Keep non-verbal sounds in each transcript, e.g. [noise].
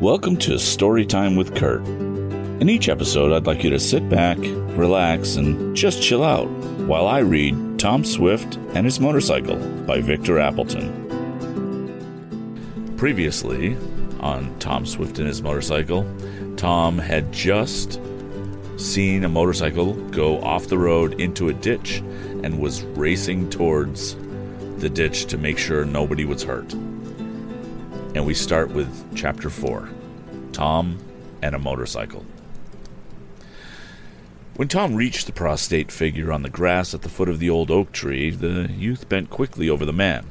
Welcome to Storytime with Kurt. In each episode, I'd like you to sit back, relax, and just chill out while I read Tom Swift and His Motorcycle by Victor Appleton. Previously, on Tom Swift and His Motorcycle, Tom had just seen a motorcycle go off the road into a ditch and was racing towards the ditch to make sure nobody was hurt. And we start with chapter 4 Tom and a Motorcycle. When Tom reached the prostrate figure on the grass at the foot of the old oak tree, the youth bent quickly over the man.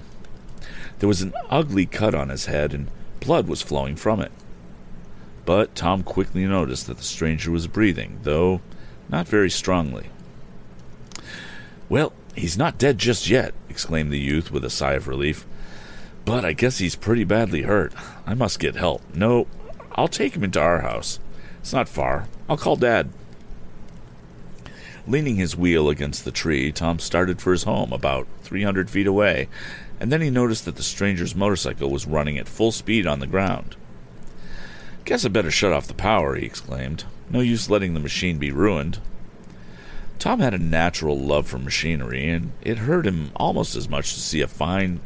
There was an ugly cut on his head, and blood was flowing from it. But Tom quickly noticed that the stranger was breathing, though not very strongly. Well, he's not dead just yet, exclaimed the youth with a sigh of relief. But I guess he's pretty badly hurt. I must get help. No, I'll take him into our house. It's not far. I'll call Dad. Leaning his wheel against the tree, Tom started for his home about 300 feet away, and then he noticed that the stranger's motorcycle was running at full speed on the ground. Guess I better shut off the power, he exclaimed. No use letting the machine be ruined. Tom had a natural love for machinery, and it hurt him almost as much to see a fine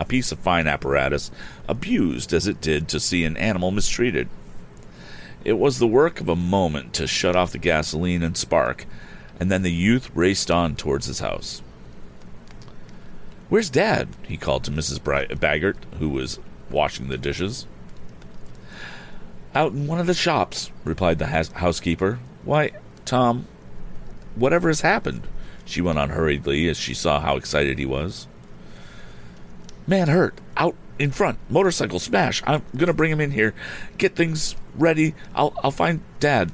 a piece of fine apparatus abused as it did to see an animal mistreated. It was the work of a moment to shut off the gasoline and spark, and then the youth raced on towards his house. Where's Dad? he called to Mrs. Baggert, who was washing the dishes. Out in one of the shops, replied the housekeeper. Why, Tom, whatever has happened? She went on hurriedly as she saw how excited he was. Man hurt. In front. Motorcycle smash. I'm gonna bring him in here. Get things ready. I'll I'll find Dad.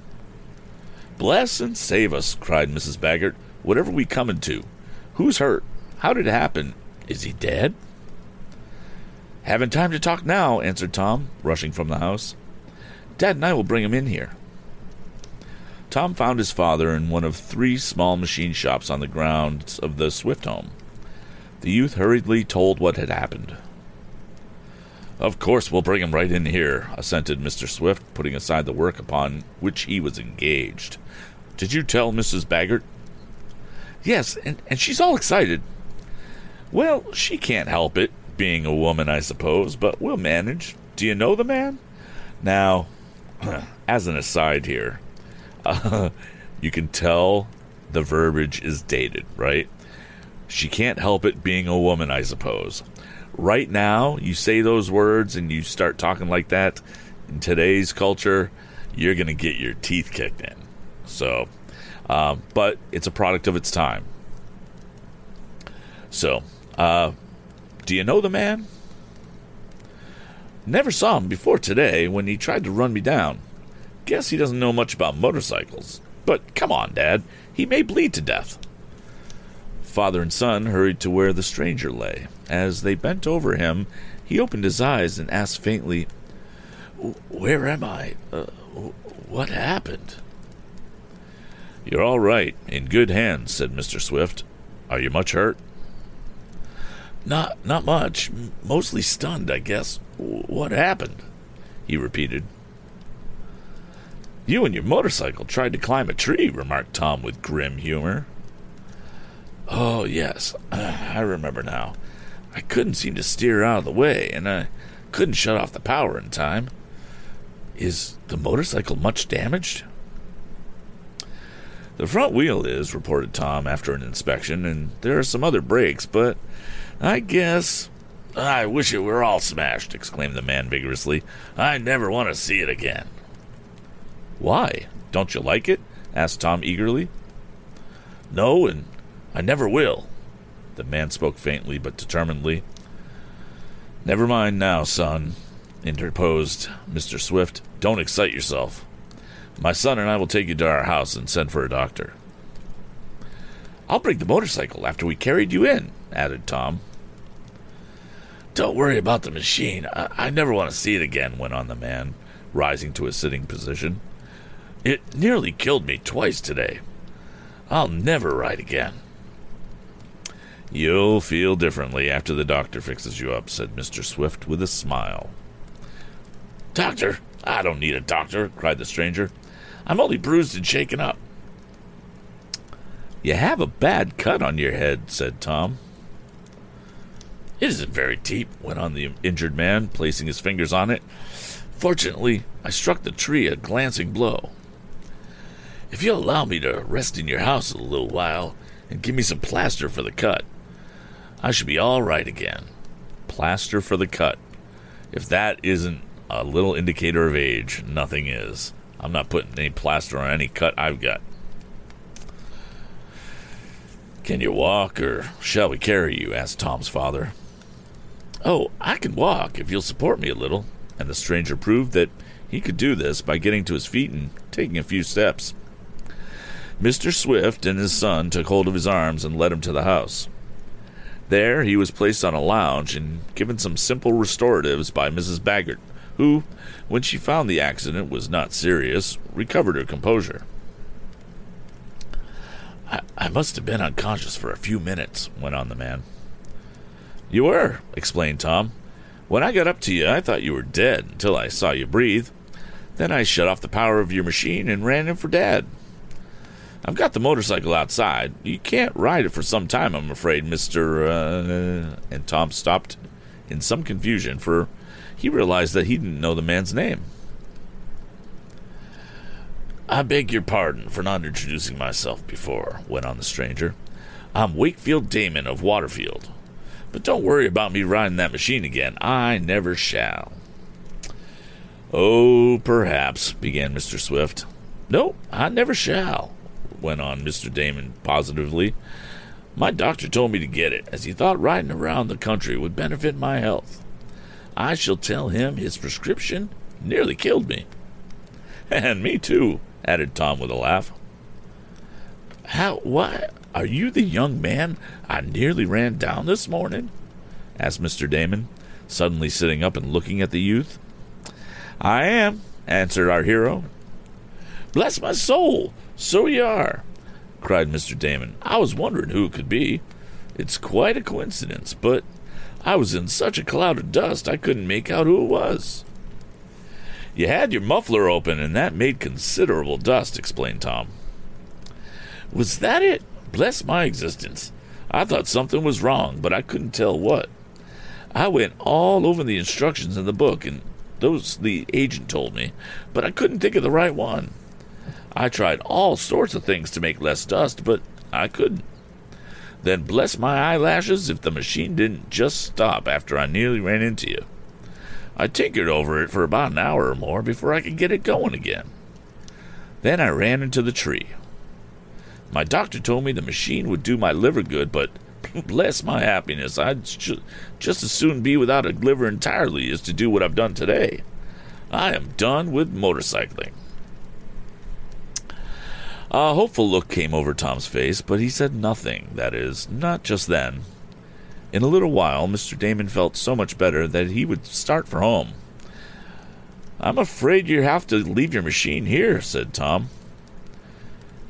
Bless and save us, cried Mrs. Baggert. Whatever we coming to? Who's hurt? How did it happen? Is he dead? Haven't time to talk now, answered Tom, rushing from the house. Dad and I will bring him in here. Tom found his father in one of three small machine shops on the grounds of the Swift home. The youth hurriedly told what had happened. Of course, we'll bring him right in here, assented Mr. Swift, putting aside the work upon which he was engaged. Did you tell Mrs. Baggert? Yes, and, and she's all excited. Well, she can't help it, being a woman, I suppose, but we'll manage. Do you know the man? Now, [clears throat] as an aside here, uh, [laughs] you can tell the verbiage is dated, right? She can't help it being a woman, I suppose. Right now, you say those words and you start talking like that in today's culture, you're going to get your teeth kicked in. So, um, but it's a product of its time. So, uh, do you know the man? Never saw him before today when he tried to run me down. Guess he doesn't know much about motorcycles. But come on, Dad. He may bleed to death. Father and son hurried to where the stranger lay. As they bent over him, he opened his eyes and asked faintly, Where am I? Uh, what happened? You're all right, in good hands, said Mr. Swift. Are you much hurt? Not, not much. Mostly stunned, I guess. What happened? He repeated. You and your motorcycle tried to climb a tree, remarked Tom with grim humor. Oh, yes, I remember now. I couldn't seem to steer out of the way, and I couldn't shut off the power in time. Is the motorcycle much damaged? The front wheel is, reported Tom after an inspection, and there are some other brakes, but I guess. I wish it were all smashed, exclaimed the man vigorously. I never want to see it again. Why? Don't you like it? asked Tom eagerly. No, and I never will. The man spoke faintly but determinedly. Never mind now, son, interposed Mr. Swift. Don't excite yourself. My son and I will take you to our house and send for a doctor. I'll bring the motorcycle after we carried you in, added Tom. Don't worry about the machine. I, I never want to see it again, went on the man, rising to a sitting position. It nearly killed me twice today. I'll never ride again. You'll feel differently after the doctor fixes you up, said Mr. Swift with a smile. Doctor? I don't need a doctor, cried the stranger. I'm only bruised and shaken up. You have a bad cut on your head, said Tom. It isn't very deep, went on the injured man, placing his fingers on it. Fortunately, I struck the tree a glancing blow. If you'll allow me to rest in your house a little while and give me some plaster for the cut, I should be all right again. Plaster for the cut. If that isn't a little indicator of age, nothing is. I'm not putting any plaster on any cut I've got. Can you walk, or shall we carry you? asked Tom's father. Oh, I can walk if you'll support me a little. And the stranger proved that he could do this by getting to his feet and taking a few steps. Mr. Swift and his son took hold of his arms and led him to the house. There he was placed on a lounge and given some simple restoratives by Mrs. Baggert, who, when she found the accident was not serious, recovered her composure. I, I must have been unconscious for a few minutes, went on the man. You were, explained Tom. When I got up to you, I thought you were dead until I saw you breathe. Then I shut off the power of your machine and ran in for Dad. I've got the motorcycle outside. You can't ride it for some time, I'm afraid, Mr. Uh, and Tom stopped in some confusion, for he realized that he didn't know the man's name. I beg your pardon for not introducing myself before, went on the stranger. I'm Wakefield Damon of Waterfield. But don't worry about me riding that machine again. I never shall. Oh, perhaps, began Mr. Swift. No, I never shall, went on Mr. Damon positively. My doctor told me to get it, as he thought riding around the country would benefit my health. I shall tell him his prescription nearly killed me. And me too, added Tom with a laugh. How, why, are you the young man I nearly ran down this morning? asked Mr. Damon, suddenly sitting up and looking at the youth. I am, answered our hero. Bless my soul, so you are, cried Mr. Damon. I was wondering who it could be. It's quite a coincidence, but I was in such a cloud of dust I couldn't make out who it was. You had your muffler open, and that made considerable dust, explained Tom. Was that it? Bless my existence. I thought something was wrong, but I couldn't tell what. I went all over the instructions in the book, and those the agent told me, but I couldn't think of the right one. I tried all sorts of things to make less dust, but I couldn't. Then bless my eyelashes if the machine didn't just stop after I nearly ran into you. I tinkered over it for about an hour or more before I could get it going again. Then I ran into the tree. My doctor told me the machine would do my liver good, but [laughs] bless my happiness, I'd ju- just as soon be without a liver entirely as to do what I've done today. I am done with motorcycling. A hopeful look came over Tom's face, but he said nothing, that is, not just then. In a little while, Mr. Damon felt so much better that he would start for home. I'm afraid you have to leave your machine here, said Tom.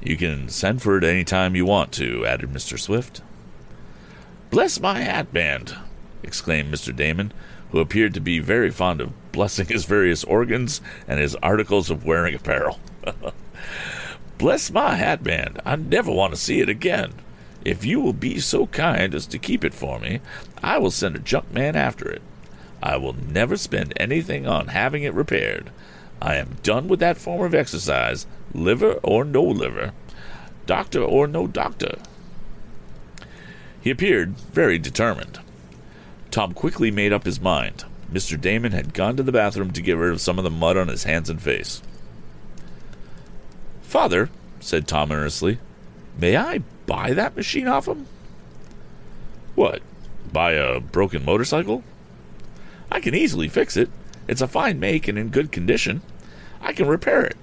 You can send for it any time you want to, added Mr. Swift. Bless my hatband! exclaimed Mr. Damon, who appeared to be very fond of blessing his various organs and his articles of wearing apparel. [laughs] Bless my hatband! I never want to see it again. If you will be so kind as to keep it for me, I will send a junk man after it. I will never spend anything on having it repaired. I am done with that form of exercise, liver or no liver, doctor or no doctor. He appeared very determined. Tom quickly made up his mind. Mr. Damon had gone to the bathroom to get rid of some of the mud on his hands and face. Father, said Tom earnestly, may I buy that machine off him? What? Buy a broken motorcycle? I can easily fix it. It's a fine make and in good condition. I can repair it.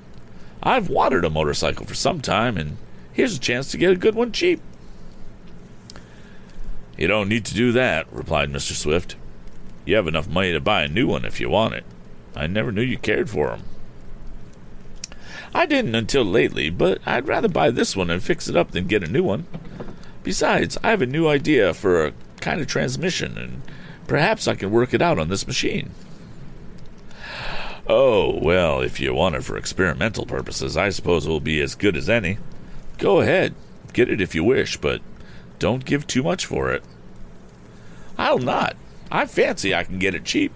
I've wanted a motorcycle for some time, and here's a chance to get a good one cheap. You don't need to do that, replied Mr. Swift. You have enough money to buy a new one if you want it. I never knew you cared for them. I didn't until lately, but I'd rather buy this one and fix it up than get a new one. Besides, I have a new idea for a kind of transmission, and perhaps I can work it out on this machine. Oh, well, if you want it for experimental purposes, I suppose it will be as good as any. Go ahead, get it if you wish, but don't give too much for it. I'll not. I fancy I can get it cheap.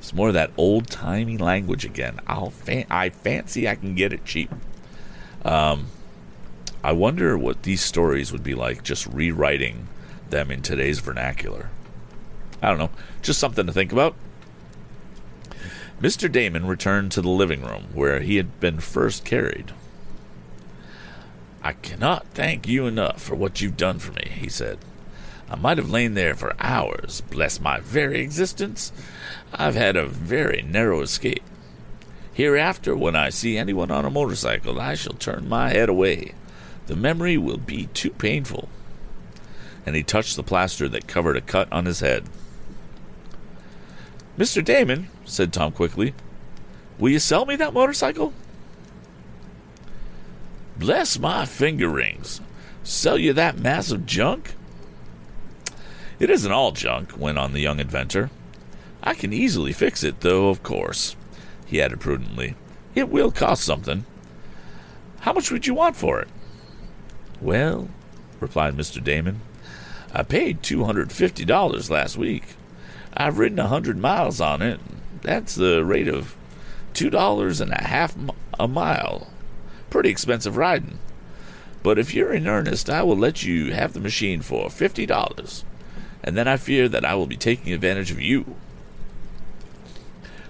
It's more of that old timey language again. I'll I fancy I can get it cheap. Um, I wonder what these stories would be like just rewriting them in today's vernacular. I don't know, just something to think about. Mr. Damon returned to the living room where he had been first carried. I cannot thank you enough for what you've done for me, he said. I might have lain there for hours, bless my very existence. I've had a very narrow escape. Hereafter, when I see anyone on a motorcycle, I shall turn my head away. The memory will be too painful. And he touched the plaster that covered a cut on his head. Mr. Damon, said Tom quickly, will you sell me that motorcycle? Bless my finger rings. Sell you that mass of junk? It isn't all junk, went on the young inventor. I can easily fix it, though, of course, he added prudently. It will cost something. How much would you want for it? Well, replied Mr. Damon, I paid $250 last week. I've ridden a hundred miles on it. That's the rate of two dollars and a half a mile. Pretty expensive riding. But if you're in earnest, I will let you have the machine for fifty dollars, and then I fear that I will be taking advantage of you.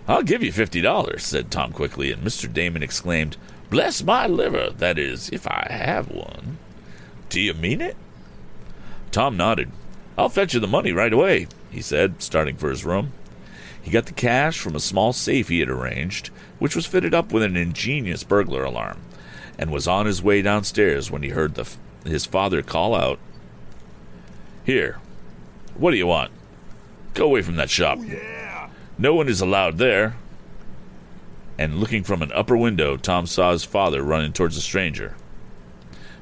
I'll give you fifty dollars, said Tom quickly, and Mr. Damon exclaimed, Bless my liver, that is, if I have one. Do you mean it? Tom nodded. I'll fetch you the money right away, he said, starting for his room. He got the cash from a small safe he had arranged, which was fitted up with an ingenious burglar alarm, and was on his way downstairs when he heard the, his father call out, Here, what do you want? Go away from that shop. Yeah. No one is allowed there. And looking from an upper window, Tom saw his father running towards the stranger,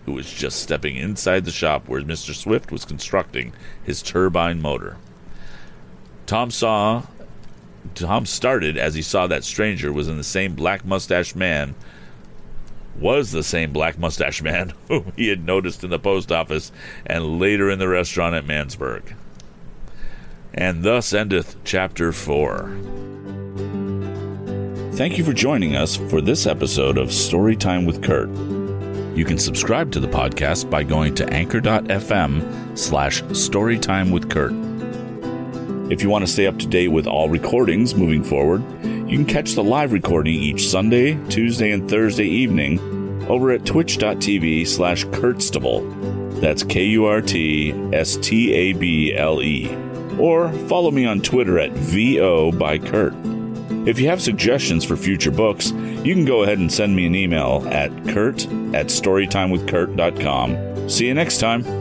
who was just stepping inside the shop where Mr. Swift was constructing his turbine motor. Tom saw Tom started as he saw that stranger was in the same black mustache man was the same black mustache man [laughs] whom he had noticed in the post office and later in the restaurant at Mansburg. And thus endeth chapter 4. Thank you for joining us for this episode of Storytime with Kurt. You can subscribe to the podcast by going to anchor.fm slash storytime with Kurt. If you want to stay up to date with all recordings moving forward, you can catch the live recording each Sunday, Tuesday, and Thursday evening over at twitch.tv slash Kurtstable. That's K U R T S T A B L E. Or follow me on Twitter at VO by Kurt. If you have suggestions for future books, you can go ahead and send me an email at kurt at storytimewithkurt.com. See you next time.